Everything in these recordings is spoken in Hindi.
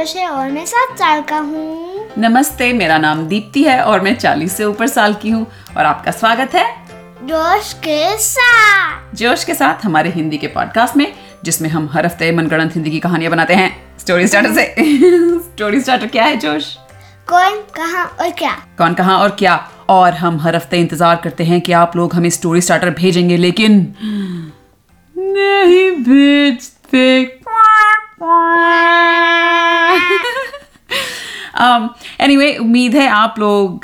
जोश है और मैं सात साल का हूँ। नमस्ते मेरा नाम दीप्ति है और मैं चालीस से ऊपर साल की हूँ और आपका स्वागत है जोश के साथ। जोश के साथ हमारे हिंदी के पॉडकास्ट में जिसमें हम हर हफ़्ते मनगढ़ंत हिंदी की कहानियाँ बनाते हैं। स्टोरी स्टार्टर से। स्टोरी स्टार्टर क्या है जोश? कौन कहा और क्या? कौन कहा और क्या? और हम हर हफ़्ते इंतज़ार करते हैं कि आप लोग हमें स्टोरी स्टार्टर भेजेंगे लेकिन नहीं भेजते। एनीवे um, उम्मीद है आप लोग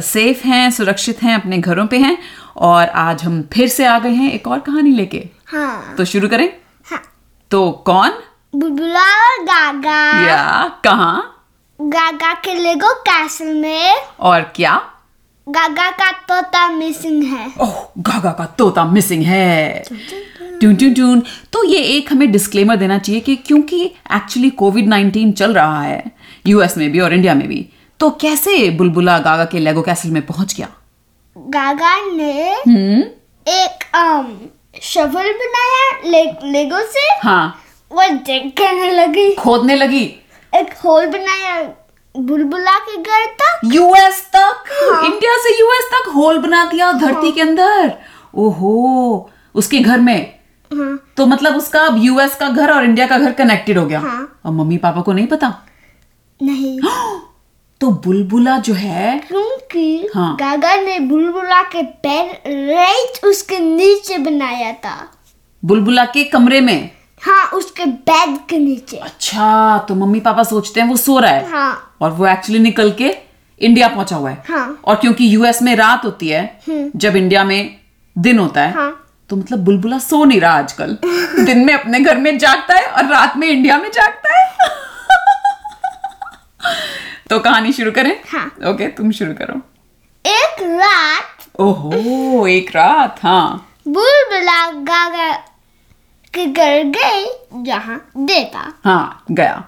सेफ़ हैं सुरक्षित हैं अपने घरों पे हैं और आज हम फिर से आ गए हैं एक और कहानी लेके। हाँ। तो शुरू करें? हाँ। तो कौन? बुलबुला और गागा। या कहाँ? गागा के लेगो कैसल में। और क्या? गागा का तोता मिसिंग है। ओह गागा का तोता मिसिंग है। टून टून टून तो ये एक हमें डिस्क्लेमर देना चाहिए कि क्योंकि एक्चुअली कोविड 19 चल रहा है यूएस में भी और इंडिया में भी तो कैसे बुलबुला गागा के लेगो कैसल में पहुँच गया? गागा ने हम्म। एक um, शवल बनाया ले, लेगो से। हाँ। वो देखने लगी। खोदने लगी। एक होल बनाया बुलबुला के घर तक। यूएस तक? हाँ। इंडिया से यूएस तक होल बना दिया धरती हाँ। के अंदर? ओहो उसके घर में? हाँ। तो मतलब उसका अब यूएस का घर और इंडिया का घर कनेक्टेड हो गया। हाँ। और मम्मी पापा को नहीं पता? नहीं। तो बुलबुला जो है क्योंकि हाँ। गागा ने बुलबुला के पैर राइट उसके नीचे बनाया था। बुलबुला के कमरे में? हाँ उसके बेड के नीचे। अच्छा तो मम्मी पापा सोचते हैं वो सो रहा है। हाँ। और वो एक्चुअली निकल के इंडिया पहुँचा हुआ है। हाँ। और क्योंकि यूएस में रात होती है जब इंडिया में दिन होता है हाँ। तो मतलब बुलबुला सो नहीं रहा आजकल। दिन में अपने घर में जागता है और रात में इंडिया में जागता है। तो कहानी शुरू करें? हाँ। ओके तुम शुरू करो। एक रात ओहो एक रात हाँ। बुलबुला गागा के घर गई जहाँ देता। हाँ गया।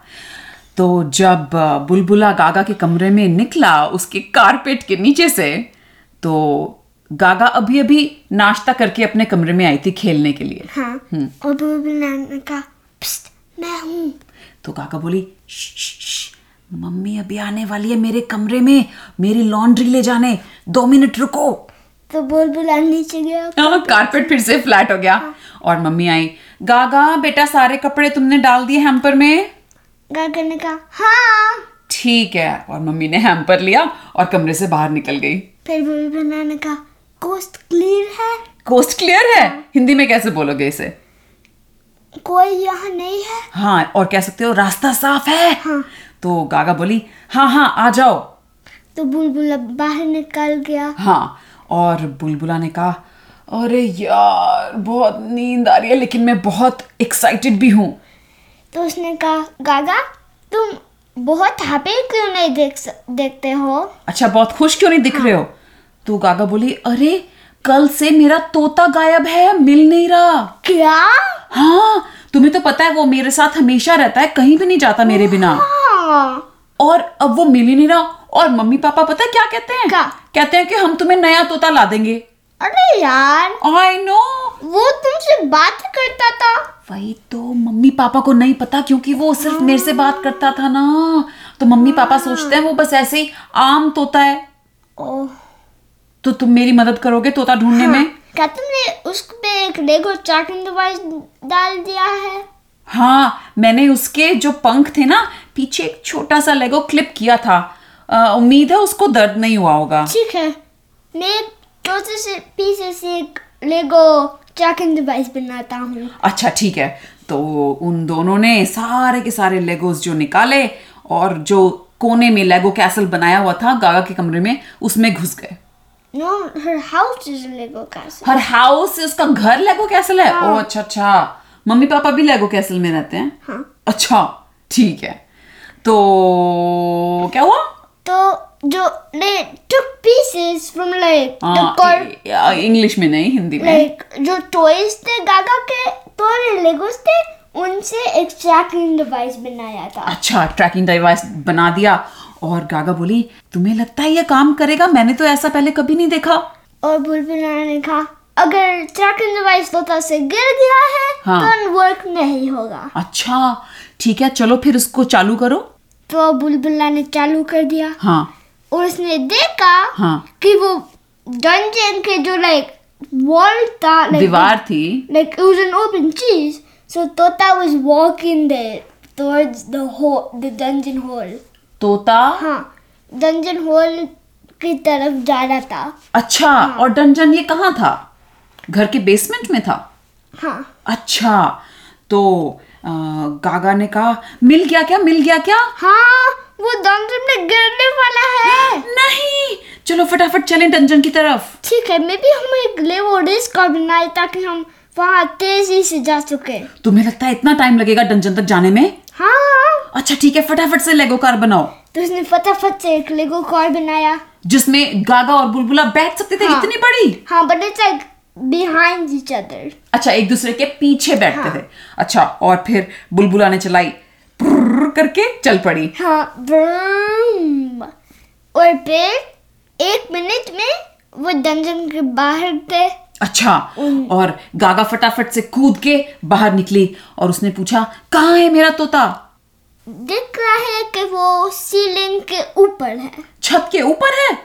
तो जब बुलबुला गागा के कमरे में निकला उसके कारपेट के नीचे से तो गागा अभी अभी नाश्ता करके अपने कमरे में आई थी खेलने के लिए। हाँ और बुलबुला कहा मैं हूँ। तो काका बोली "श्श, श्श, श्श, मम्मी अभी आने वाली है मेरे कमरे में मेरी लॉन्ड्री ले जाने दो मिनट रुको। तो बुलबुला नीचे गया हाँ, कारपेट फिर से फ्लैट हो गया। हाँ। और मम्मी आई गागा बेटा सारे कपड़े तुमने डाल दिए हैम्पर में? गागा ने कहा हाँ। ठीक है और मम्मी ने हैम्पर लिया और कमरे से बाहर निकल गई। फिर बुलबुला ने कहा कोस्ट क्लियर है? कोस्ट क्लियर है? हिंदी में कैसे बोलोगे इसे? कोई यहाँ नहीं है। हाँ और कह सकते हो रास्ता साफ़ है। हाँ। तो गागा बोली हाँ हाँ आ जाओ। तो बुलबुला बाहर निकल गया। हाँ और बुलबुला ने कहा अरे यार बहुत नींद आ रही है लेकिन मैं बहुत एक्साइटेड भी हूँ। तो उसने कहा गागा तुम बहुत हैप्पी क्यों नहीं देख देखते हो? अच्छा बहुत खुश क्यों नहीं दिख हाँ। रहे हो? तो गागा बोली अरे कल से मेरा तोता गायब है मिल नहीं रहा। क्या? हाँ तुम्हें तो पता है वो मेरे साथ हमेशा रहता है कहीं भी नहीं जाता मेरे बिना। हाँ। और अब वो मिल ही नहीं रहा और मम्मी पापा पता है क्या कहते हैं? क्या? कहते हैं कि हम तुम्हें नया तोता ला देंगे। अरे यार। आई नो वो तुमसे बात करता था। वही तो मम्मी पापा को नहीं पता क्योंकि वो सिर्फ़ मेरे से बात करता था ना। तो मम्मी पापा सोचते हैं वो बस ऐसे ही आम तोता है। ओह। तो तुम मेरी मदद करोगे तोता ढूँढने हाँ, में क्या तुमने उस पे एक लेगो ट्रैकिंग डिवाइस डाल दिया है? हाँ मैंने उसके जो पंख थे ना पीछे एक छोटा सा लेगो क्लिप किया था। उम्मीद है उसको दर्द नहीं हुआ होगा। ठीक है। मैं छोटे से पीसे से एक लेगो ट्रैकिंग डिवाइस बनाता हूँ। अच्छा ठीक है। तो उन दोनों ने सारे के सारे लेगोस जो निकाले और जो कोने में लेगो कैसल बनाया हुआ था गागा के कमरे में उसमें घुस गए। No her house is Lego castle her house उसका घर लेगो कैसल है? ओ अच्छा अच्छा। मम्मी पापा भी लेगो कैसल में रहते हैं? हाँ। अच्छा ठीक है। तो क्या हुआ? तो जो they took pieces from like the हाँ, car इंग्लिश में नहीं हिंदी में। like जो टॉयज थे गागा के थोड़े लेगोस थे उनसे एक ट्रैकिंग डिवाइस बनाया था। अच्छा ट्रैकिंग डिवाइस बना दिया। और गागा बोली तुम्हें लगता है ये काम करेगा? मैंने तो ऐसा पहले कभी नहीं देखा. और बुलबुला ने कहा अगर ट्रैकिंग डिवाइस तोता से गिर गया है हाँ। तो वर्क नहीं होगा. अच्छा ठीक है चलो फिर उसको चालू करो। तो बुलबुला ने चालू कर दिया। हाँ। और उसने देखा हाँ। कि वो डंजन के जो लाइक वॉल था दीवार थी। like it was an open cheese so Tota was walking there towards the hole the dungeon hole तोता? हाँ dungeon hole की तरफ़ जा रहा था। अच्छा हाँ। और डंजन ये कहाँ था? घर के बेसमेंट में था? हाँ। अच्छा तो अ, गागा ने कहा मिल गया क्या मिल गया क्या? हाँ वो dungeon में गिरने वाला है। नहीं चलो फटाफट चलें डंजन की तरफ़। ठीक है मे भी हम एक लेवो रिस्क का बनाए ताकि हम वहाँ तेज़ी से जा सके। तुम्हें लगता है इतना टाइम लगेगा डंजन तक जाने में? अच्छा ठीक है फटाफट से लेगो कार बनाओ। तो उसने फटाफट से एक लेगो कार बनाया। जिसमें गागा और बुलबुला बैठ सकते थे हाँ। इतनी बड़ी? हाँ but it's like behind each other अच्छा एक दूसरे के पीछे बैठते हाँ। थे। अच्छा और फिर बुलबुला ने चलाई करके चल पड़ी। हाँ और फिर एक मिनट में वो डंजन के बाहर थे अच्छा और गागा फटाफट से कूद के बाहर निकली और उसने पूछा कहाँ है मेरा तोता? दिख रहा है कि वो सीलिंग के ऊपर है। छत के ऊपर है?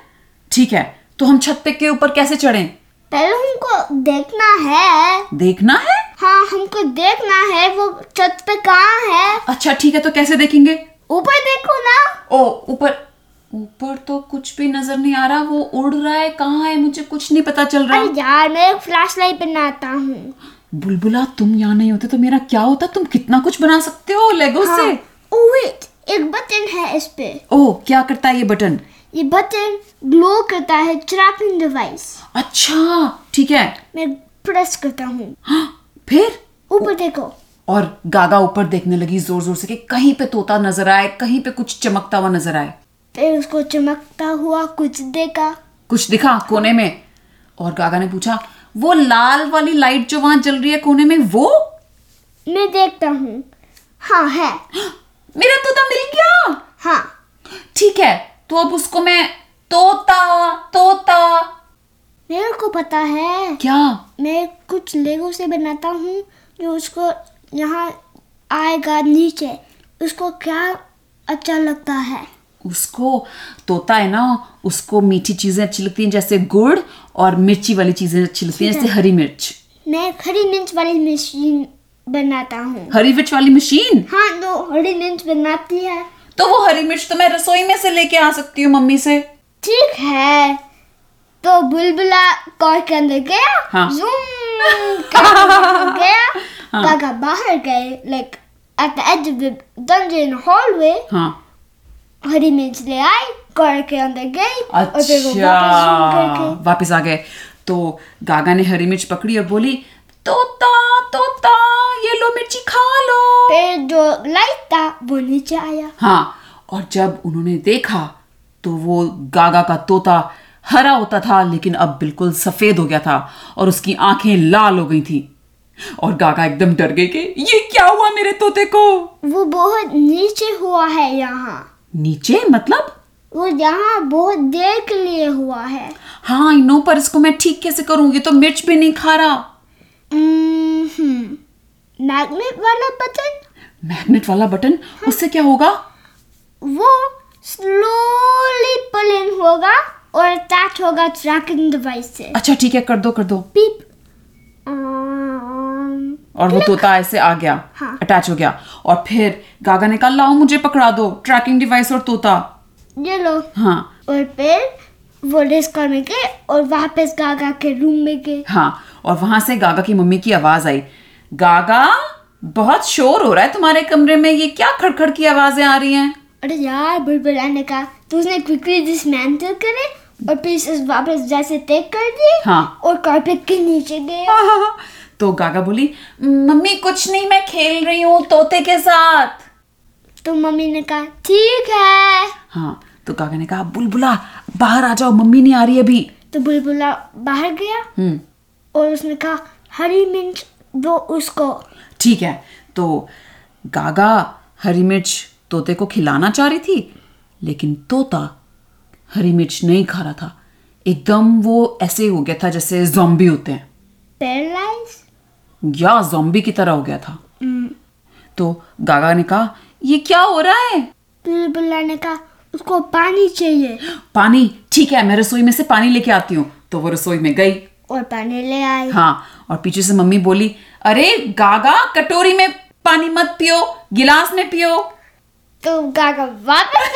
ठीक है तो हम छत पे के ऊपर कैसे चढ़े? पहले हमको देखना है। देखना है? हाँ हमको देखना है वो छत पे कहाँ है। अच्छा ठीक है तो कैसे देखेंगे? ऊपर देखो ना। ओ ऊपर ऊपर तो कुछ भी नज़र नहीं आ रहा वो उड़ रहा है कहाँ है मुझे कुछ नहीं पता चल रहा। अरे यार मैं एक फ्लैश लाइट बनाता हूँ। बुलबुला तुम यहाँ नहीं होते तो मेरा क्या होता? तुम कितना कुछ बना सकते हो लेगो हाँ, से ओ वेट एक बटन है इस पे ओ क्या करता है ये बटन ये बटन ग्लो करता है ट्रैकिंग डिवाइस अच्छा ठीक है. मैं प्रेस करता हूँ. हाँ, फिर? ऊपर देखो. और गागा ऊपर देखने लगी ज़ोर ज़ोर से कि कहीं पे तोता नज़र आए कहीं पे कुछ चमकता हुआ नज़र आए. फिर उसको चमकता हुआ कुछ देखा. कुछ दिखा कोने में? और गागा ने पूछा वो लाल वाली लाइट जो वहाँ जल रही है कोने में वो? मैं देखता हूँ हाँ. है मेरा तोता मिल गया। हाँ। ठीक है तो अब उसको मैं तोता तोता। मेरे को पता है। क्या? मैं कुछ लेगो से बनाता हूँ जो उसको यहाँ आएगा नीचे। उसको क्या अच्छा लगता है? उसको तोता है ना उसको मीठी चीज़ें अच्छी लगती हैं जैसे गुड़ और मिर्ची वाली चीज़ें अच्छी लगती हैं जैसे हरी मिर्च। मैं हरी मिर्च वाली मशीन बनाता हूँ। हरी मिर्च वाली मशीन? हाँ तो हरी मिर्च बनाती है। तो वो हरी मिर्च तो मैं रसोई में से लेके आ सकती हूँ मम्मी से। ठीक है। तो बुलबुला कार के अंदर गया। हाँ। जूम गया। काका बाहर गए like at the edge of the dungeon hallway हाँ। हरी मिर्च ले आई कार के अंदर गई और फिर वो वापस अच्छा करके। वापस आ गए। तो गागा ने हरी मिर्च पकड़ी और बोली तोता तोता ये लो मिर्ची खा लो फिर जो लाइट था वो नीचे आया हाँ और जब उन्होंने देखा तो वो गागा का तोता हरा होता था लेकिन अब बिल्कुल सफ़ेद हो गया था और उसकी आँखें लाल हो गई थी। और गागा एकदम डर गई कि ये क्या हुआ मेरे तोते को? वो बहुत नीचे हुआ है यहाँ। नीचे मतलब? वो यहाँ बहुत देर के लिए हुआ है। हाँ आई नो पर इसको मैं ठीक कैसे करूँगी तो मिर्च भी नहीं खा रहा। मैग्नेट वाला बटन? मैग्नेट वाला बटन? उससे क्या होगा? वो स्लोली पुल इन होगा और अटैच होगा ट्रैकिंग डिवाइस से। अच्छा ठीक है कर दो कर दो। पीप और वो तोता ऐसे आ गया हाँ। अटैच हो गया। और फिर गागा ने कहा लाओ मुझे पकड़ा दो ट्रैकिंग डिवाइस और तोता। ये लो। हाँ। और फिर वो डिस्को में गए और वापस गागा के रूम में गए। हाँ और वहाँ से गागा की मम्मी की आवाज़ आई। गागा बहुत शोर हो रहा है तुम्हारे कमरे में। ये क्या खड़खड़ की आवाज़ें आ रही हैं? अरे यार बुलबुला ने कहा तो उसने क्विकली डिसमेंटल करे और पीसेस वापस जैसे टेक कर दिए हाँ। और कारपेट के नीचे गए। तो गागा बोली मम्मी कुछ नहीं मैं खेल रही हूँ तोते के साथ। तो मम्मी ने कहा ठीक है। हाँ तो गागा ने कहा बुलबुला बाहर आ जाओ मम्मी नहीं आ रही अभी। तो बुलबुला बाहर गया हम्म। और उसने कहा हरी मिर्च दो उसको ठीक है तो गागा हरी मिर्च तोते को खिलाना चाह रही थी लेकिन तोता हरी मिर्च नहीं खा रहा था। एकदम वो ऐसे हो गया था जैसे जोम्बी होते हैं। पैरालाइज या जॉम्बी की तरह हो गया था। तो गागा ने कहा ये क्या हो रहा है? बुलबुला ने कहा उसको पानी चाहिए। पानी? ठीक है मैं रसोई में से पानी लेके आती हूँ। तो वो रसोई में गई। और पानी ले आई। हाँ और पीछे से मम्मी बोली अरे गागा कटोरी में पानी मत पियो गिलास में पियो। तो गागा वापस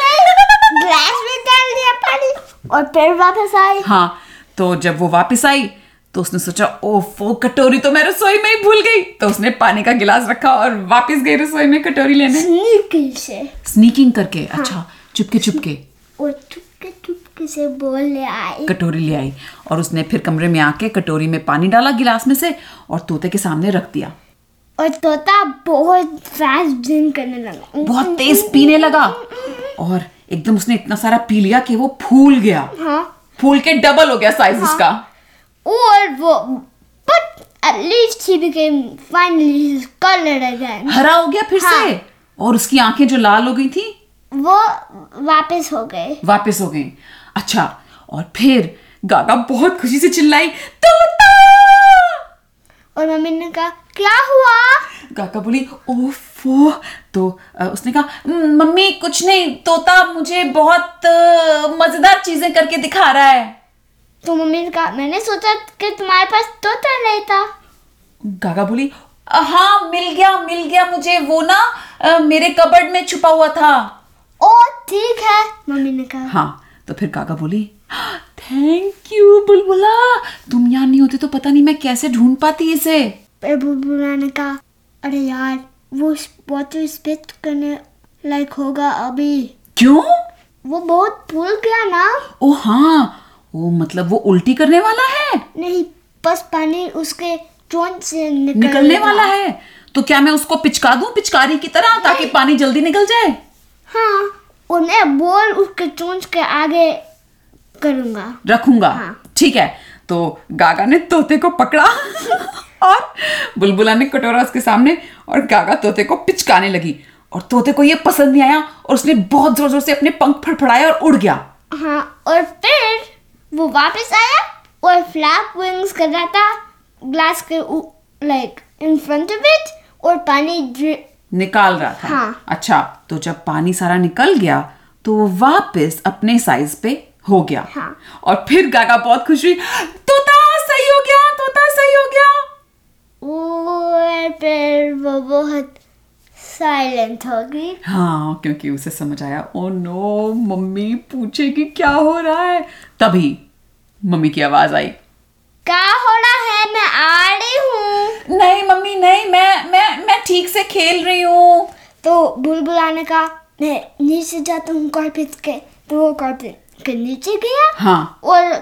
ग्लास में डाल दिया पानी और फिर वापस आई हाँ तो जब वो वापस आई तो उसने सोचा ओफ वो कटोरी तो मैं रसोई में ही भूल गई। तो उसने पानी का गिलास रखा और वापस गई रसोई में कटोरी लेने। स्नीकी से। स्नीकिंग करके हाँ। अच्छा चुपके चुपके और चुपके से बोल ले आई? कटोरी ले आई और उसने फिर कमरे में आके कटोरी में पानी डाला गिलास में से और तोते के सामने रख दिया। और तोता बहुत फास्ट ड्रिंक करने लगा। बहुत तेज पीने लगा और एकदम उसने इतना सारा पी लिया कि वो फूल गया। हाँ। फूल के डबल हो गया साइज़ हाँ। उसका और वो at least he became finally his color हरा हो गया फिर हाँ। से और उसकी आँखें जो लाल हो गई थी वो वापस हो गए। वापस हो गई। अच्छा और फिर गागा बहुत खुशी से चिल्लाई तोता! और मम्मी ने कहा क्या हुआ? गागा बोली ओफो! तो उसने कहा "हम्म, मम्मी कुछ नहीं तोता मुझे बहुत मज़ेदार चीज़ें करके दिखा रहा है। तो मम्मी ने कहा मैंने सोचा कि तुम्हारे पास तोता नहीं था। गागा बोली हाँ मिल गया मिल गया मुझे वो ना मेरे कबर्ड में छुपा हुआ था। ओ ठीक है मम्मी ने कहा। हाँ तो फिर काका बोली थैंक यू बुलबुला। तुम यहाँ नहीं होते तो पता नहीं मैं कैसे ढूंढ पाती इसे? बुलबुला ने कहा अरे यार वो वाटर स्पिट करने लायक होगा अभी। क्यों? वो बहुत भूल गया ना। ओ हाँ ओ मतलब वो उल्टी करने वाला है? नहीं बस पानी उसके चोंच से निकल निकलने वाला है? तो क्या मैं उसको पिचका दूँ पिचकारी की तरह ताकि पानी जल्दी निकल जाए? हाँ। और मैं बॉल उसके चोंच के आगे करूँगा। रखूँगा। हाँ। ठीक है। तो गागा ने तोते को पकड़ा और बुलबुला ने कटोरा उसके सामने और गागा तोते को पिचकाने लगी। और तोते को ये पसंद नहीं आया और उसने बहुत ज़ोर ज़ोर से अपने पंख फड़फड़ाए और उड़ गया। हाँ और फिर वो वापस आया और फ्लैप विंग्स कर रहा था ग्लास के like in front of it और पानी निकाल रहा था। हाँ। अच्छा तो जब पानी सारा निकल गया तो वो वापस अपने साइज़ पे हो गया। हाँ। और फिर गागा बहुत खुश हुई तोता सही हो गया तोता सही हो गया। और फिर वो बहुत साइलेंट हो गई। हाँ क्योंकि उसे समझ आया ओ नो मम्मी पूछेगी क्या हो रहा है? तभी मम्मी की आवाज़ आई। क्या हो रहा है? मैं आ रही हूँ। नहीं मम्मी नहीं मैं मैं मैं ठीक से खेल रही हूँ। तो बुलबुला ने कहा मैं नीचे जाता हूँ कारपेट के तो वो कारपेट के नीचे गया हाँ। और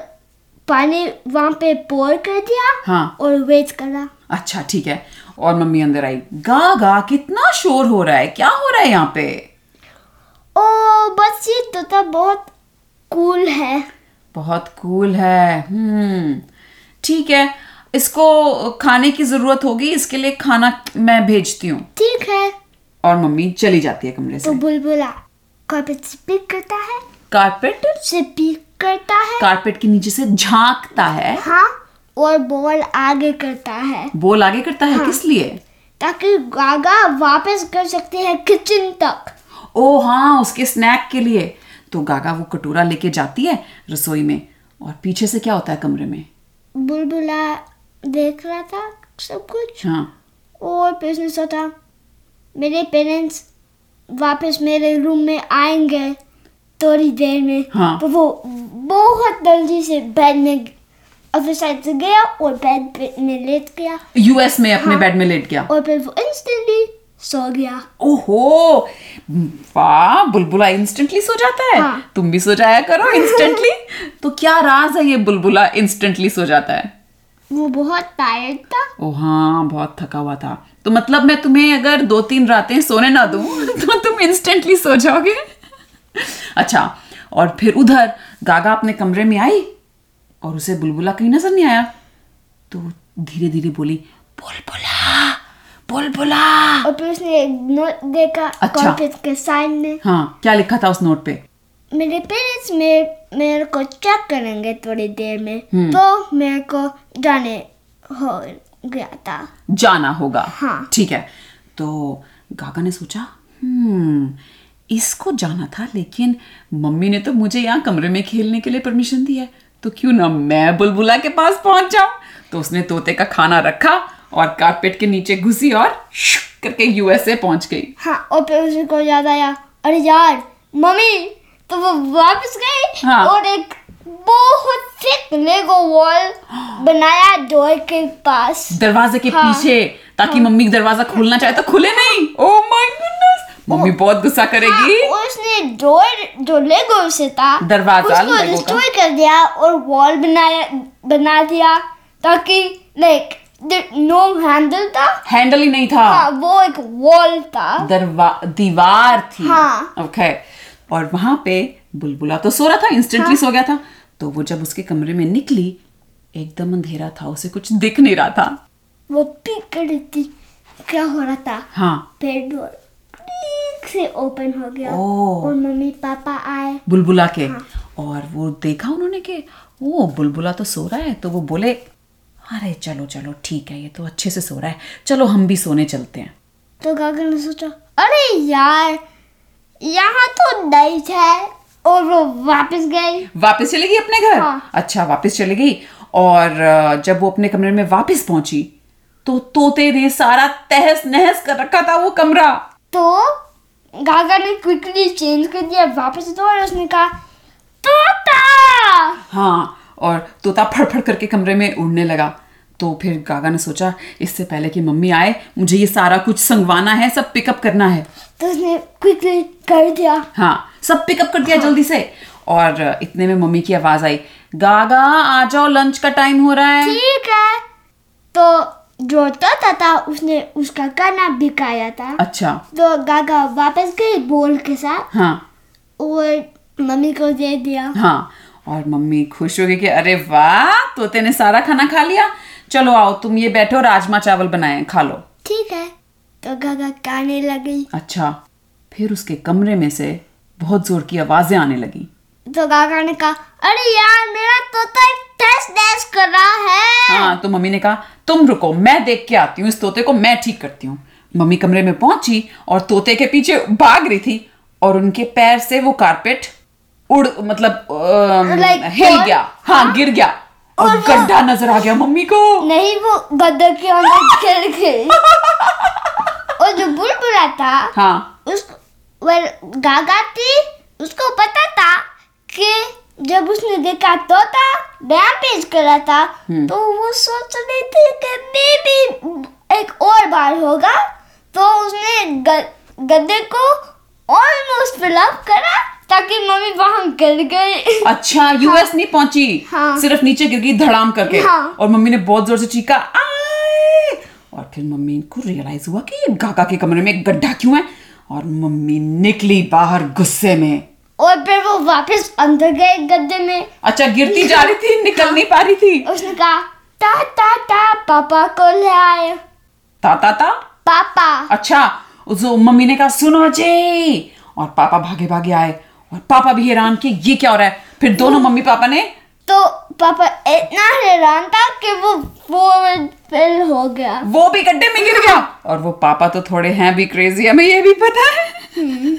पानी वहाँ पे पोर कर दिया हाँ। और वेट करा। अच्छा ठीक है। और मम्मी अंदर आई। गा गा कितना शोर हो रहा है? क्या हो रहा है यहाँ पे? ओ बस ये तोता बहुत कूल है। बहुत कूल है। हम्म। ठीक है इसको खाने की ज़रूरत होगी इसके लिए खाना मैं भेजती हूँ। ठीक है। और मम्मी चली जाती है कमरे तो से। बुलबुला कारपेट से पिक करता है। कारपेट से पिक करता है। कारपेट के नीचे से झांकता है। हाँ और बॉल आगे करता है। बोल आगे करता है? हाँ, किस लिए? ताकि गागा वापस कर सकते हैं किचन तक। ओ हाँ उसके स्नैक के लिए। तो गागा वो कटोरा लेके जाती है रसोई में। और पीछे से क्या होता है कमरे में? बुलबुला देख रहा था सब कुछ हाँ और फिर उसने सोचा मेरे पेरेंट्स वापस मेरे रूम में आएँगे थोड़ी देर में हाँ। तो वो बहुत जल्दी से बेड में अदर साइड से गया और बेड में लेट गया यूएस में अपने हाँ। बेड में लेट गया और फिर वो इंस्टेंटली सो गया। ओहो वाह बुलबुला इंस्टेंटली सो जाता है। हाँ। तुम भी सो जाया करो इंस्टेंटली तो क्या राज है ये बुलबुला इंस्टेंटली सो जाता है? वो बहुत टायर्ड था। ओ हाँ बहुत थका हुआ था। तो मतलब मैं तुम्हें अगर दो तीन रातें सोने ना दूँ तो तुम इंस्टेंटली सो जाओगे। अच्छा और फिर उधर गागा अपने कमरे में आई और उसे बुलबुला कहीं नज़र नहीं आया। तो धीरे धीरे बोली बुलबुला! बुलबुला। और फिर उसने नोट देखा अच्छा। कारपेट के में। हाँ क्या लिखा था उस नोट पे? मेरे पेरेंट्स मेरे मेरे को चेक करेंगे थोड़ी देर में हम्म। तो मेरे को जाने हो गया था। जाना होगा। हाँ। ठीक है। तो गागा ने सोचा हम्म इसको जाना था लेकिन मम्मी ने तो मुझे यहाँ कमरे में खेलने के लिए परमिशन दी है। तो क्यों ना मैं बुलबुला के पास पहुँच जाऊँ? तो उसने तोते का खाना रखा और कारपेट के नीचे घुसी और करके यूएसए पहुँच गई। हाँ और फिर उसको याद आया अरे यार मम्मी तो वो वापस गई हाँ। और एक बहुत थिक लेगो वॉल बनाया डोर के पास। दरवाजे के हाँ। पीछे ताकि हाँ। मम्मी दरवाज़ा खोलना चाहे तो खुले नहीं। ओह माय गुडनेस मम्मी बहुत गुस्सा करेगी। हाँ, उसने डोर जो लेगो से था दरवाज़ा उसको डिस्ट्रॉय कर दिया और वॉल बनाया बना दिया ताकि लाइक नो हैंडल था? हैंडल ही नहीं था। हाँ वो एक वॉल था। दरवा दीवार थी। हाँ। ओके। और वहाँ पे बुलबुला तो सो रहा था इंस्टेंटली हाँ. सो गया था। तो वो जब उसके कमरे में निकली एकदम अंधेरा था उसे कुछ दिख नहीं रहा था। वो पीक रही थी। क्या हो रहा था? हाँ। ठीक से ओपन हो गया। ओह। और मम्मी पापा आए। बुलबुला के। हाँ। और वो देखा उन्होंने कि ओ बुलबुला तो सो रहा है। तो वो बोले अरे चलो चलो ठीक है ये तो अच्छे से सो रहा है। चलो हम भी सोने चलते हैं। तो गागर ने सोचा? अरे यार यहाँ तो नाइट है और वो वापस गई। वापस चली गई अपने घर? हाँ। अच्छा वापस चली गई। और जब वो अपने कमरे में वापस पहुँची तो तोते ने सारा तहस नहस कर रखा था वो कमरा। तो गागा ने क्विकली चेंज कर दिया वापस तो और उसने कहा तोता! हाँ और तोता फड़फड़ करके कमरे में उड़ने लगा। तो फिर गागा ने सोचा इससे पहले कि मम्मी आए मुझे ये सारा कुछ संगवाना है सब पिकअप करना है। तो उसने क्विकली कर दिया। हाँ सब पिकअप कर दिया हाँ। जल्दी से। और इतने में मम्मी की आवाज़ आई गागा आ जाओ लंच का टाइम हो रहा है। ठीक है। तो जो तोता था उसने उसका गाना बिकाया था। अच्छा। तो गागा वापस गई बोल के साथ। हाँ। और मम्मी को दे दिया। हाँ। और मम्मी खुश हो गई कि अरे वाह तोते ने सारा खाना खा लिया। चलो आओ तुम ये बैठो राजमा चावल बनाए खा लो। ठीक है। तो गागा गाने लगी। अच्छा फिर उसके कमरे में से बहुत ज़ोर की आवाज़ें आने लगी। तो गागा ने कहा अरे यार मेरा तोता एक टेस्ट डैश कर रहा है। हाँ तो मम्मी ने कहा तुम रुको मैं देख के आती हूँ इस तोते को मैं ठीक करती हूँ। मम्मी कमरे में पहुँची और तोते के पीछे भाग रही थी और उनके पैर से वो कारपेट उड़ मतलब Like, हिल गया। हाँ गिर गया। और गड्ढा नज़र आ गया मम्मी को। नहीं वो गद्दे के अंदर गिर गई। और जो बुलबुला था हाँ। उस well, गागा थी उसको पता था कि जब उसने देखा तोता रैम्पेज कर रहा था हम्म। तो वो सोच रही थी कि मे भी एक और बार होगा। तो उसने गद्दे को ऑलमोस्ट फिल अप करा। ताकि मम्मी वहाँ गिर गई। अच्छा यूएस नहीं पहुँची। हाँ। सिर्फ़ नीचे गिर गई धड़ाम करके। हाँ। और मम्मी ने बहुत ज़ोर से चीखा और फिर मम्मी को रियलाइज़ हुआ कि ये गागा के कमरे में गड्ढा क्यों है? और मम्मी निकली बाहर गुस्से में। और फिर वो वापस अंदर गए गद्दे में। अच्छा गिरती जा रही थी निकल हाँ, नहीं पा रही थी। उसने कहा ता ता ता पापा को ले आए। ता ता ता? पापा। अच्छा उस मम्मी ने कहा सुनो जी। और पापा भागे भागे आए। और पापा भी हैरान कि ये क्या हो रहा है? फिर दोनों मम्मी पापा ने तो पापा इतना हैरान था कि वो फॉरवर्ड फेल हो गया। वो भी गड्ढे में गिर गया। और वो पापा तो थोड़े हैं भी क्रेजी हमें ये भी पता है।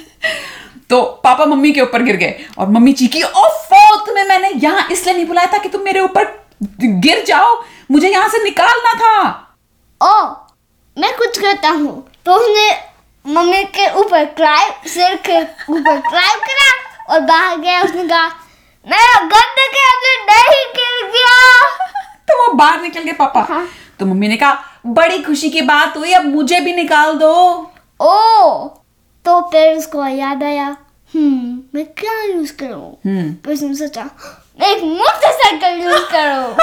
तो पापा मम्मी के ऊपर गिर गए। और मम्मी चीखी ओफो तुम्हें मैंने यहाँ इसलिए नहीं बुलाया था कि तुम मेरे ऊपर गिर जाओ। मुझे यहाँ से निकालना था। ओ मैं कुछ करता हूँ। तो उसने मम्मी के ऊपर क्राइम सिर के ऊपर क्राइम करा और बाहर गया उसने कहा मेरा गद्दे के अंदर नहीं गिर गया. तो वो बाहर निकल गए पापा। हाँ। तो मम्मी ने कहा बड़ी खुशी की बात हुई अब मुझे भी निकाल दो। ओ तो फिर उसको याद आया हम्म मैं क्या यूज़ करूँ? हम्म। फिर उसने सोचा मैं एक मोटरसाइकिल यूज़ करूँ।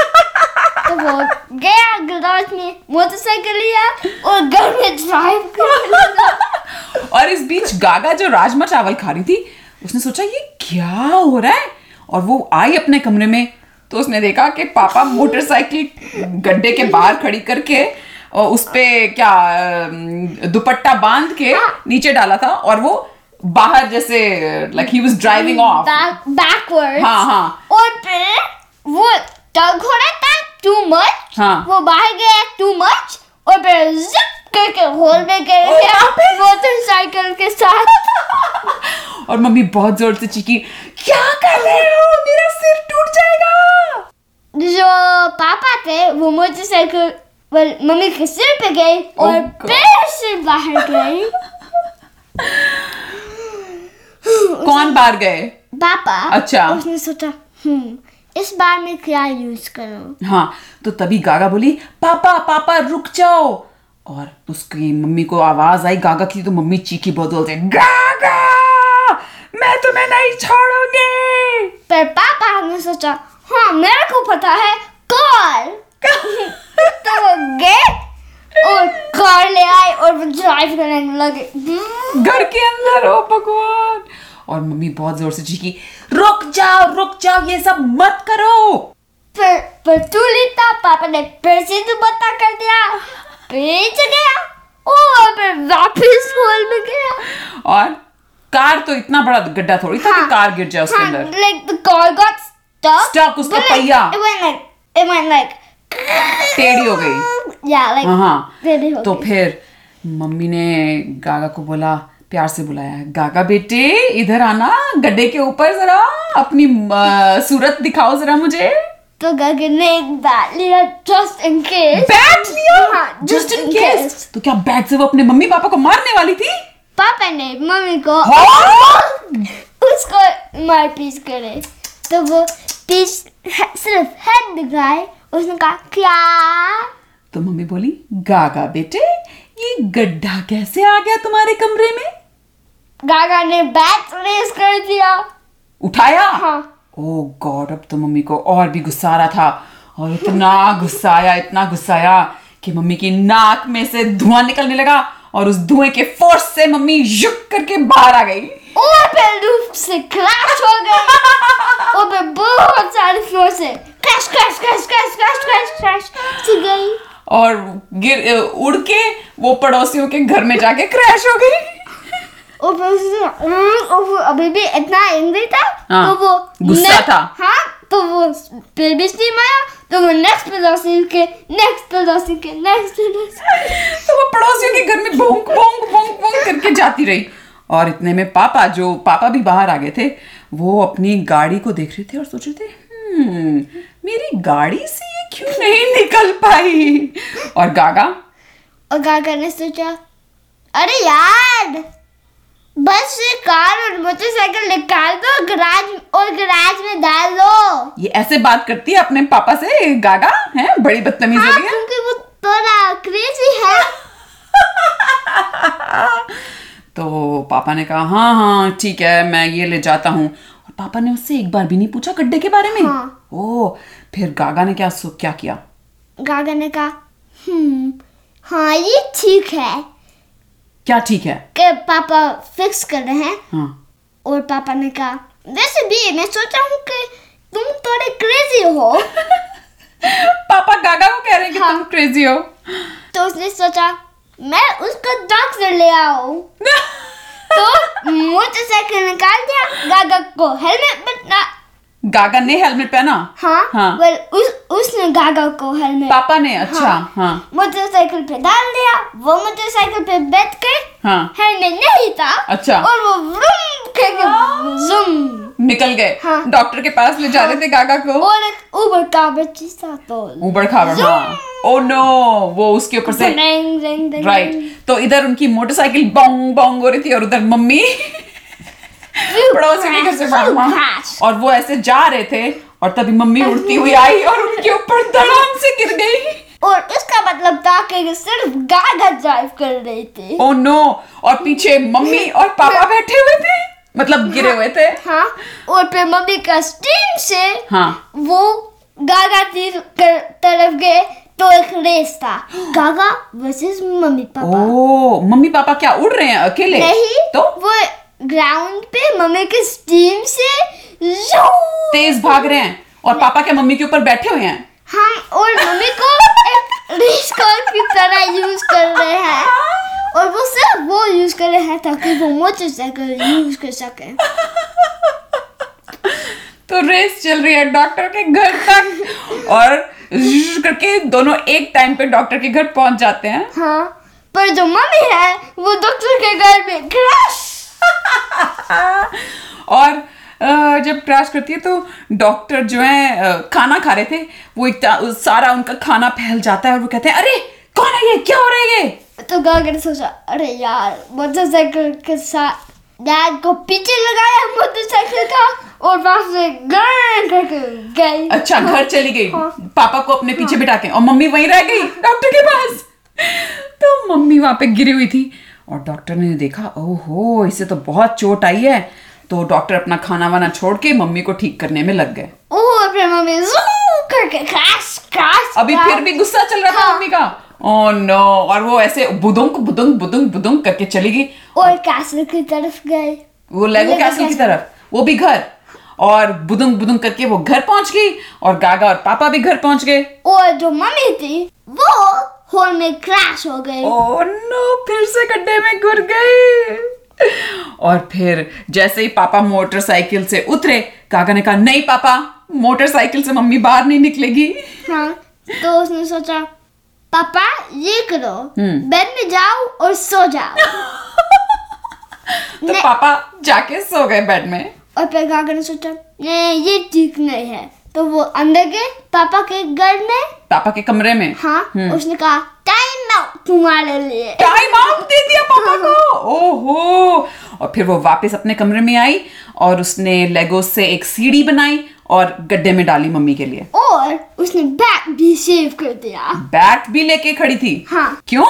तो वो गया गैराज में मोटरसाइकिल लिया और घर में ड्राइव करने लगा। और इस बीच गागा जो राजमा चावल खा रही थी उसने सोचा ये क्या हो रहा है? और वो आई अपने कमरे में तो उसने देखा कि पापा मोटरसाइकिल गड्ढे के बाहर खड़ी करके और उस पे क्या दुपट्टा बाँध के नीचे डाला था और वो बाहर जैसे like he was driving off backward हाँ हाँ। और फिर वो टग हो रहा था टू मच हाँ। वो बाहर गया टू मच और फिर जिप करके होल में गया बाप रे। मोटरसाइकिल के साथ। और मम्मी बहुत ज़ोर से चीखी क्या कर रहे हो? मेरा सिर टूट जाएगा! जो पापा थे वो मोटरसाइकिल well, मम्मी के सिर पे गए और Oh पैर से बाहर गए। कौन बाहर गए? पापा। अच्छा। उसने सोचा हम्म इस बार मैं क्या यूज़ करूँ? हाँ तो तभी गागा बोली पापा पापा रुक जाओ। और उसकी मम्मी को आवाज़ आई गागा की तो मम्मी चीखी बहुत बोलते गागा मैं तुम्हें नहीं छोड़ूँगी। पर पापा ने सोचा हाँ मेरे को पता है कार तो वो गए और कार ले आए और वो ड्राइव करने लगे। घर के अंदर हो भगवान! और मम्मी बहुत ज़ोर से चीखी रुक जाओ रुक जाओ ये सब मत करो! पर पर तू लेता पापा ने फिर से बता कर दिया। पीछे गया और फिर वापस हॉल में गया और कार तो इतना बड़ा गड्ढा थोड़ी था कि हाँ। कार गिर जाए उसके हाँ, अंदर like the car got stuck. Stuck, उसका पहिया। It went like it went like. टेढ़ी हो गई Yeah, like. हाँ हाँ टेढ़ी हो तो फिर मम्मी ने गागा को बोला प्यार से बुलाया गागा बेटे इधर आना गड्ढे के ऊपर जरा अपनी सूरत दिखाओ जरा मुझे तो गगन ने एक बैट लिया just in case. बैट लिया? हाँ, जस्ट इन केस. तो क्या बैट से वो अपने मम्मी पापा को मारने वाली थी? पापा ने मम्मी को हाँ? उसको मार पीस करे। तो वो पीस सिर्फ़ हेड दिखाए उसने कहा क्या? तो मम्मी बोली गागा बेटे ये गड्ढा कैसे आ गया तुम्हारे कमरे में? गागा ने बैट रेस कर दिया। उठाया? हाँ। ओ गॉड अब तो मम्मी को और भी गुस्सा आ रहा था। और इतना गुस्साया इतना गुस्साया कि मम्मी की नाक में से धुआँ निकलने लगा और उस धुएँ के फोर्स से मम्मी युक करके बाहर आ गई। और फिर रूफ से क्रैश हो गई। और फिर बहुत सारे फ्लोर से crash crash crash crash crash crash crash से गई। और गिर उड़ के वो पड़ोसियों के घर में जाके क्रैश हो गई। और फिर उसने हम्म, और वो अभी भी इतना एंग्री था? हाँ, तो वो गुस्सा था। हाँ तो वो स्टीम आया तो वो नेक्स्ट पड़ोसी के नेक्स्ट पड़ोसी के नेक्स्ट पड़ोसी तो वो पड़ोसियों के घर में भोंक भोंक भोंक भोंक करके जाती रही। और इतने में पापा जो पापा भी बाहर आ गए थे वो अपनी गाड़ी को देख रहे थे और सोच रहे थे "हम्म, मेरी गाड़ी से ये क्यों नहीं निकल पाई? और गागा? और गागा ने सोचा अरे यार बस से कार और मोटरसाइकिल निकाल दो गराज और गराज में डाल दो। ये ऐसे बात करती है अपने पापा से गागा है? बड़ी बदतमीज हो हाँ गई है। क्योंकि वो थोड़ा क्रेजी है। तो पापा ने कहा हाँ हाँ ठीक है मैं ये ले जाता हूँ। और पापा ने उससे एक बार भी नहीं पूछा गड्ढे के बारे में? हाँ। ओ फिर गागा ने क्या क्या किया? गागा ने कहा हम्म हाँ ये ठीक है। क्या ठीक है? कि पापा फिक्स कर रहे हैं। हाँ। और पापा ने कहा वैसे भी मैं सोचा हूँ कि तुम थोड़े क्रेजी हो। पापा गागा को कह रहे हैं कि हाँ। तुम क्रेजी हो। तो उसने सोचा मैं उसको डॉक्टर ले आऊँ। तो मोटरसाइकिल निकाल दिया गागा को हेलमेट पहना गागा ने हेलमेट पहना? हाँ, हाँ। well, उस उसने गागा को हेलमेट पापा ने अच्छा हाँ। हाँ मोटरसाइकिल पे डाल दिया वो मोटरसाइकिल पे बैठ के हाँ। हेलमेट नहीं था। अच्छा। और वो व्रुम करके जुम निकल गए। हाँ। डॉक्टर के पास ले जा रहे थे गागा को। और एक उबर का बच्ची था तो। उबड़ खाबड़ हाँ। ओ नो वो उसके ऊपर से राइट तो इधर उनकी मोटरसाइकिल बोंग बोंग हो रही थी और उधर मम्मी पड़ोसी के घर से बाहर और वो ऐसे जा रहे थे और तभी मम्मी उड़ती हुई आई और उनके ऊपर धड़ाम से गिर गई। और इसका मतलब था कि सिर्फ़ गागा ड्राइव कर रही थी। Oh oh, no no. और पीछे मम्मी और पापा बैठे हुए थे मतलब गिरे हुए थे। हाँ। और फिर मम्मी का स्टीम से हाँ। वो गागा की तरफ़ गए तो एक रेस था। गागा वर्सेस मम्मी पापा। ओ मम्मी पापा क्या उड़ रहे हैं अकेले? नहीं तो? वो ग्राउंड पे मम्मी के स्टीम से तेज भाग रहे हैं और पापा के मम्मी के ऊपर बैठे हुए हैं। हम और मम्मी को एक की तरह यूज़ कर रहे हैं। और वो सिर्फ़ वो यूज़ कर रहे हैं ताकि वो मोटरसाइकिल यूज़ कर सके। तो रेस चल रही है डॉक्टर के घर तक। और करके दोनों एक टाइम पे डॉक्टर के घर पहुँच जाते हैं। हाँ पर जो मम्मी है वो डॉक्टर के घर में क्रैश और जब क्रैश करती है तो डॉक्टर जो है खाना खा रहे थे वो एक सारा उनका खाना फैल जाता है और वो कहते हैं अरे कौन है ये? क्या हो रहा है ये? तो गागर ने सोचा अरे यार मोटरसाइकिल के साथ डैड को पीछे लगाया मोटरसाइकिल का और वहाँ से गन करके गई। अच्छा घर चली गई। हाँ। पापा को अपने पीछे हाँ। बिठा के और मम्मी वहीं रह गई डॉक्टर के पास। तो मम्मी वहाँ पे गिरी हुई थी। और डॉक्टर ने देखा ओहो इसे तो बहुत चोट आई है। तो डॉक्टर अपना खाना वाना छोड़ के मम्मी को ठीक करने में लग गए। अभी फिर भी गुस्सा चल रहा था हाँ। मम्मी का। ओ नो और वो ऐसे बुदुंग बुदुंग बुदुंग बुदुंग करके चली गई। और कैसल की तरफ़ गई वो लेगो लेगो कैसल की तरफ़। वो भी घर। और बुदुंग बुदुंग करके वो घर पहुँच गई। और गागा और पापा भी घर पहुँच गए। और जो मम्मी थी वो होल में क्रैश हो गई। ओह नो फिर से गड्ढे में गिर गई। और फिर जैसे ही पापा मोटरसाइकिल से उतरे काका ने कहा नहीं पापा मोटरसाइकिल से मम्मी बाहर नहीं निकलेगी। हाँ तो उसने सोचा पापा ये करो। बेड में जाओ और सो जाओ। तो पापा जाके सो गए बेड में। और फिर काका ने सोचा नहीं ये ठीक नहीं है। तो वो अंदर गए पापा के घर में। पापा के कमरे में? हाँ उसने कहा टाइम आउट तुम्हारे लिए। टाइम आउट दे दिया पापा को? ओहो। और फिर वो वापस अपने कमरे में आई और उसने लेगो से एक सीढ़ी बनाई और गड्ढे में डाली मम्मी के लिए। और उसने बैग भी सेव कर दिया। बैट भी लेके खड़ी थी? हाँ। क्यों?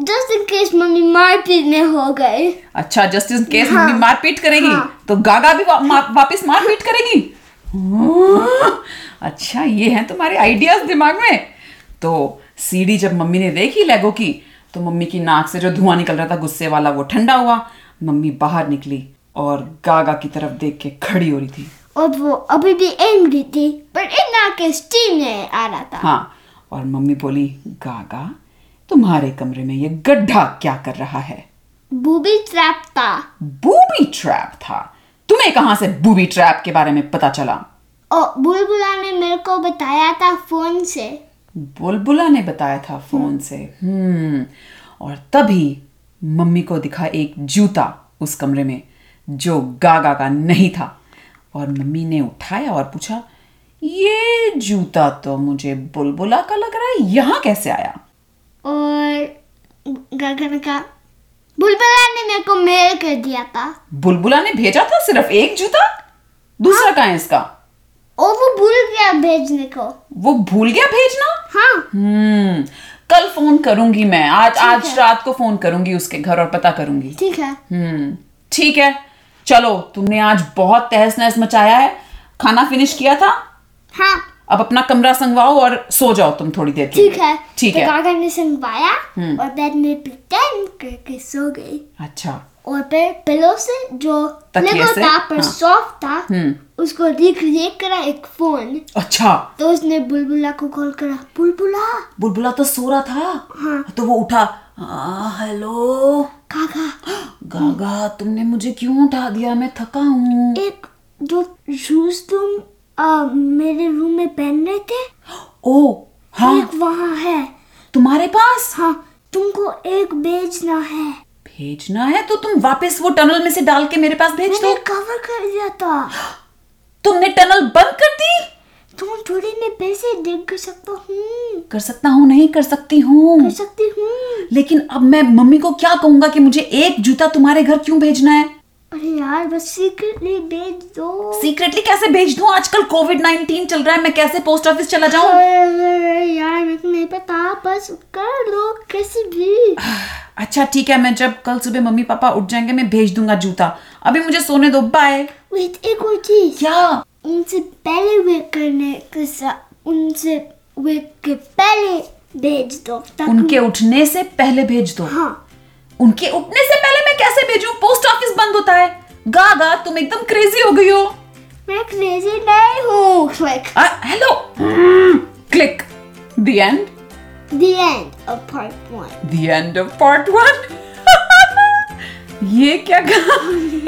जस्ट इन केस मम्मी मारपीट में हो गए अच्छा जस्ट इन केस हाँ। मम्मी मारपीट करेगी हाँ। तो गागा भी वा, मा, वापस मारपीट करेगी? अच्छा ये हैं तुम्हारे आइडियाज़ दिमाग में? तो सीढ़ी जब मम्मी ने देखी लेगो की तो मम्मी की नाक से जो धुआँ निकल रहा था गुस्से वाला वो ठंडा हुआ। मम्मी बाहर निकली और गागा की तरफ़ देख के खड़ी हो रही थी। और वो अभी भी एंग्री थी पर इतना के स्टीम आ रहा था। हाँ और मम्मी बोली गागा तुम्हारे कमरे में ये गड्ढा क्या कर रहा है? बूबी ट्रैप था। बूबी ट्रैप था? तुम्हें कहाँ से बूबी ट्रैप के बारे में पता चला? और बुलबुला ने मेरे को बताया था फ़ोन से। बुलबुला ने बताया था फ़ोन से? हम्म। और तभी मम्मी को दिखा एक जूता उस कमरे में जो गागा का नहीं था। और मम्मी ने उठाया और पूछा ये जूता तो मुझे बुलबुला का लग रहा है यहाँ कैसे आया? और गागा ने कहा बुलबुला ने मेरे को मेल कर दिया था। बुलबुला ने भेजा था सिर्फ़ एक जूता? दूसरा कहाँ है इसका? और वो भूल गया भेजने को। वो भूल गया भेजना? हाँ। हम्म कल फ़ोन करूँगी मैं। आज आज रात को फ़ोन करूँगी उसके घर और पता करूँगी। ठीक है। हम्म ठीक है। चलो तुमने आज बहुत तहस नहस मचाया है। खाना फिनिश किया था? हाँ। अब अपना कमरा संगवाओ और सो जाओ तुम थोड़ी देर ठीक है। ठीक तो है काका ने संगवाया हम्म। और बेड में प्रिटेंड करके सो गई। अच्छा। और फिर पिलो से जो लेगो था पर हाँ। सॉफ्ट था हम्म। उसको रिक्रिएट करा एक फ़ोन अच्छा। तो उसने बुलबुला को कॉल करा बुलबुला! बुलबुला तो सो रहा था? हाँ। तो वो उठा "आ, हेलो काका। गागा तुमने मुझे क्यों उठा दिया? मैं थका हूँ। एक जो शूज़ तुम आ, मेरे रूम में पहन रहे थे। ओ हाँ। एक वहाँ है। तुम्हारे पास? हाँ तुमको एक भेजना है। भेजना है? तो तुम वापस वो टनल में से डाल के मेरे पास भेज मैंने दो कवर कर दिया था। तुमने टनल बंद कर दी? तुम थोड़ी में पैसे डिग कर सकता हूँ। कर सकता हूँ नहीं कर सकती हूँ। कर सकती हूँ। लेकिन अब मैं मम्मी को क्या कहूँगा कि मुझे एक जूता तुम्हारे घर क्यों भेजना है? अरे यार बस सीक्रेटली भेज दो। सीक्रेटली कैसे भेज दूँ? आजकल कोविड 19 चल रहा है मैं कैसे पोस्ट ऑफ़िस चला जाऊँ? यार मेरे को नहीं पता बस कर दो कैसे भी। अच्छा ठीक है मैं जब कल सुबह मम्मी पापा उठ जाएँगे मैं भेज दूँगा जूता। अभी मुझे सोने दो बाय वेट एक और चीज़। क्या? उनसे पहले वेट करने के साथ उनसे वेट के पहले भेज दो उनके उठने से पहले भेज दो? हाँ। उनके उठने से पहले मैं कैसे भेजूं? पोस्ट ऑफ़िस बंद होता है। गागा तुम एकदम क्रेजी हो गई हो। मैं क्रेजी नहीं हूँ click hello click the end the end of part one. The end of part one. ये क्या कहानी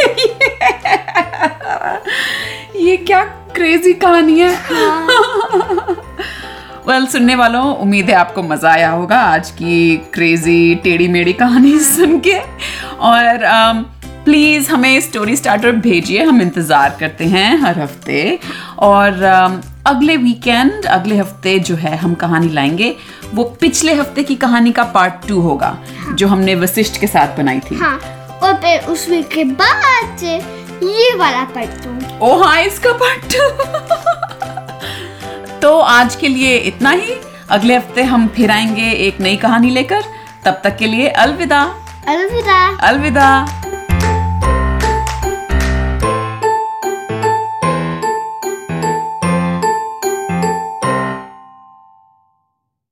ये क्या क्रेजी कहानी है। वेल well, सुनने वालों उम्मीद है आपको मज़ा आया होगा आज की क्रेजी टेढ़ी मेढ़ी कहानी सुन के। और um, प्लीज़ हमें स्टोरी स्टार्टर भेजिए हम इंतज़ार करते हैं हर हफ़्ते। और अगले वीकेंड अगले हफ़्ते जो है हम कहानी लाएँगे वो पिछले हफ़्ते की कहानी का पार्ट टू होगा हाँ। जो हमने वशिष्ठ के साथ बनाई थी। हाँ और फिर उस वीक के बाद ये वाला पढ़ दूँ ओ हाँ इसका पार्ट टू तो आज के लिए इतना ही। अगले हफ़्ते हम फिर आएँगे एक नई कहानी लेकर। तब तक के लिए अलविदा। अलविदा। अलविदा।